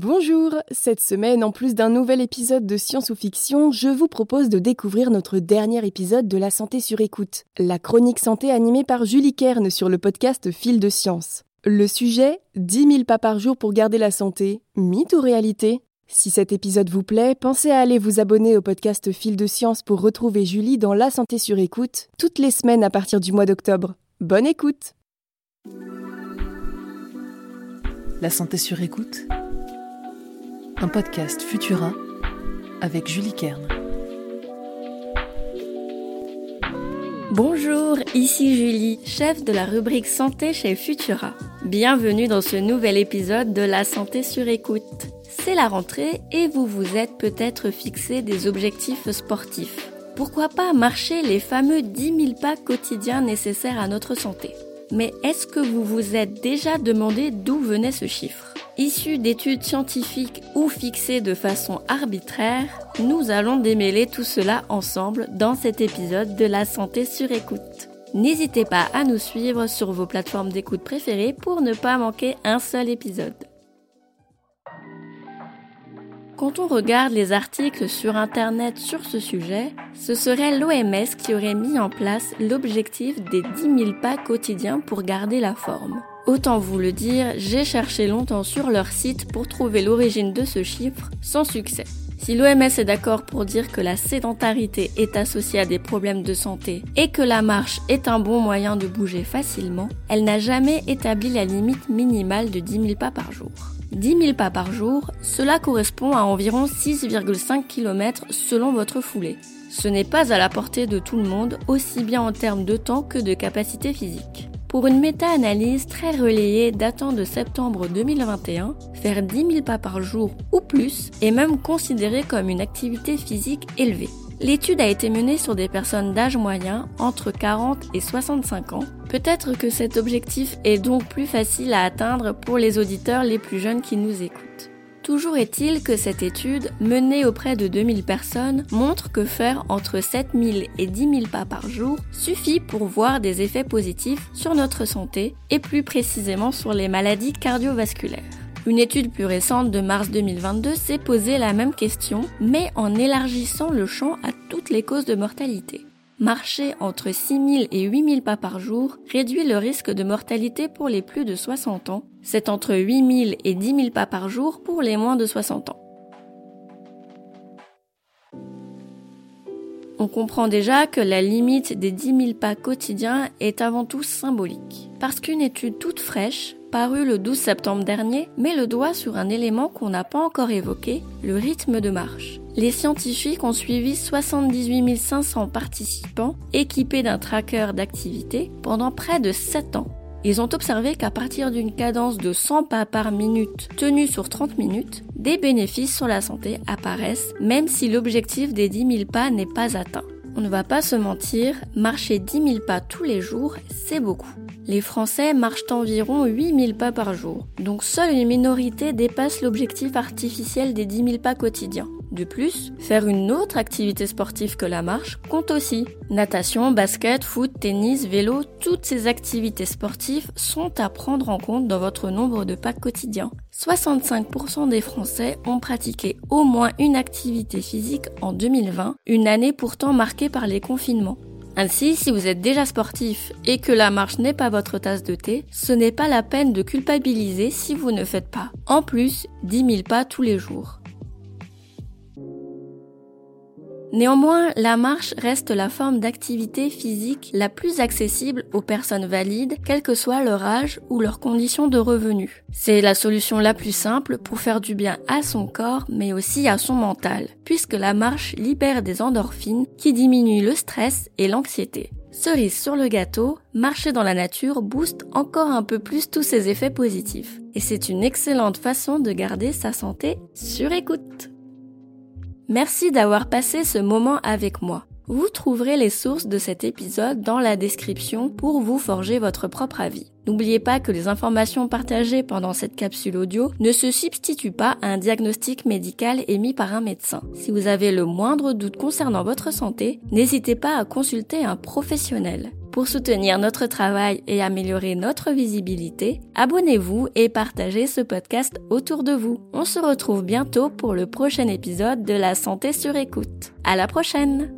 Bonjour Cette semaine, en plus d'un nouvel épisode de Science ou Fiction, je vous propose de découvrir notre dernier épisode de La santé sur écoute, la chronique santé animée par Julie Kern sur le podcast Fil de Science. Le sujet 10 000 pas par jour pour garder la santé, mythe ou réalité? Si cet épisode vous plaît, pensez à aller vous abonner au podcast Fil de Science pour retrouver Julie dans La santé sur écoute toutes les semaines à partir du mois d'octobre. Bonne écoute La santé sur écoute un podcast Futura avec Julie Kern. Bonjour, ici Julie, chef de la rubrique santé chez Futura. Bienvenue dans ce nouvel épisode de La santé sur écoute. C'est la rentrée et vous vous êtes peut-être fixé des objectifs sportifs. Pourquoi pas marcher les fameux 10 000 pas quotidiens nécessaires à notre santé? Mais est-ce que vous vous êtes déjà demandé d'où venait ce chiffre? Issus d'études scientifiques ou fixées de façon arbitraire, nous allons démêler tout cela ensemble dans cet épisode de la santé sur écoute. N'hésitez pas à nous suivre sur vos plateformes d'écoute préférées pour ne pas manquer un seul épisode. Quand on regarde les articles sur Internet sur ce sujet, ce serait l'OMS qui aurait mis en place l'objectif des 10 000 pas quotidiens pour garder la forme. Autant vous le dire, j'ai cherché longtemps sur leur site pour trouver l'origine de ce chiffre, sans succès. Si l'OMS est d'accord pour dire que la sédentarité est associée à des problèmes de santé et que la marche est un bon moyen de bouger facilement, elle n'a jamais établi la limite minimale de 10 000 pas par jour. 10 000 pas par jour, cela correspond à environ 6,5 km selon votre foulée. Ce n'est pas à la portée de tout le monde, aussi bien en termes de temps que de capacité physique. Pour une méta-analyse très relayée datant de septembre 2021, faire 10 000 pas par jour ou plus est même considéré comme une activité physique élevée. L'étude a été menée sur des personnes d'âge moyen entre 40 et 65 ans. Peut-être que cet objectif est donc plus facile à atteindre pour les auditeurs les plus jeunes qui nous écoutent. Toujours est-il que cette étude, menée auprès de 2000 personnes, montre que faire entre 7000 et 10 000 pas par jour suffit pour voir des effets positifs sur notre santé et plus précisément sur les maladies cardiovasculaires. Une étude plus récente de mars 2022 s'est posé la même question, mais en élargissant le champ à toutes les causes de mortalité. Marcher entre 6000 et 8000 pas par jour réduit le risque de mortalité pour les plus de 60 ans. C'est entre 8000 et 10 000 pas par jour pour les moins de 60 ans. On comprend déjà que la limite des 10 000 pas quotidiens est avant tout symbolique. Parce qu'une étude toute fraîche, parue le 12 septembre dernier, met le doigt sur un élément qu'on n'a pas encore évoqué, le rythme de marche les scientifiques ont suivi 78 500 participants équipés d'un tracker d'activité pendant près de 7 ans. Ils ont observé qu'à partir d'une cadence de 100 pas par minute tenue sur 30 minutes, des bénéfices sur la santé apparaissent même si l'objectif des 10 000 pas n'est pas atteint. On ne va pas se mentir, marcher 10 000 pas tous les jours, c'est beaucoup. Les Français marchent environ 8 000 pas par jour, donc seule une minorité dépasse l'objectif artificiel des 10 000 pas quotidiens. De plus, faire une autre activité sportive que la marche compte aussi. Natation, basket, foot, tennis, vélo, toutes ces activités sportives sont à prendre en compte dans votre nombre de pas quotidiens. 65% des Français ont pratiqué au moins une activité physique en 2020, une année pourtant marquée par les confinements. Ainsi, si vous êtes déjà sportif et que la marche n'est pas votre tasse de thé, ce n'est pas la peine de culpabiliser si vous ne faites pas, en plus, 10 000 pas tous les jours. Néanmoins, la marche reste la forme d'activité physique la plus accessible aux personnes valides, quel que soit leur âge ou leurs conditions de revenus. C'est la solution la plus simple pour faire du bien à son corps, mais aussi à son mental, puisque la marche libère des endorphines qui diminuent le stress et l'anxiété. Cerise sur le gâteau, marcher dans la nature booste encore un peu plus tous ces effets positifs. Et c'est une excellente façon de garder sa santé sur écoute. Merci d'avoir passé ce moment avec moi. Vous trouverez les sources de cet épisode dans la description pour vous forger votre propre avis. N'oubliez pas que les informations partagées pendant cette capsule audio ne se substituent pas à un diagnostic médical émis par un médecin. Si vous avez le moindre doute concernant votre santé, n'hésitez pas à consulter un professionnel. Pour soutenir notre travail et améliorer notre visibilité, abonnez-vous et partagez ce podcast autour de vous. On se retrouve bientôt pour le prochain épisode de La santé sur écoute. À la prochaine!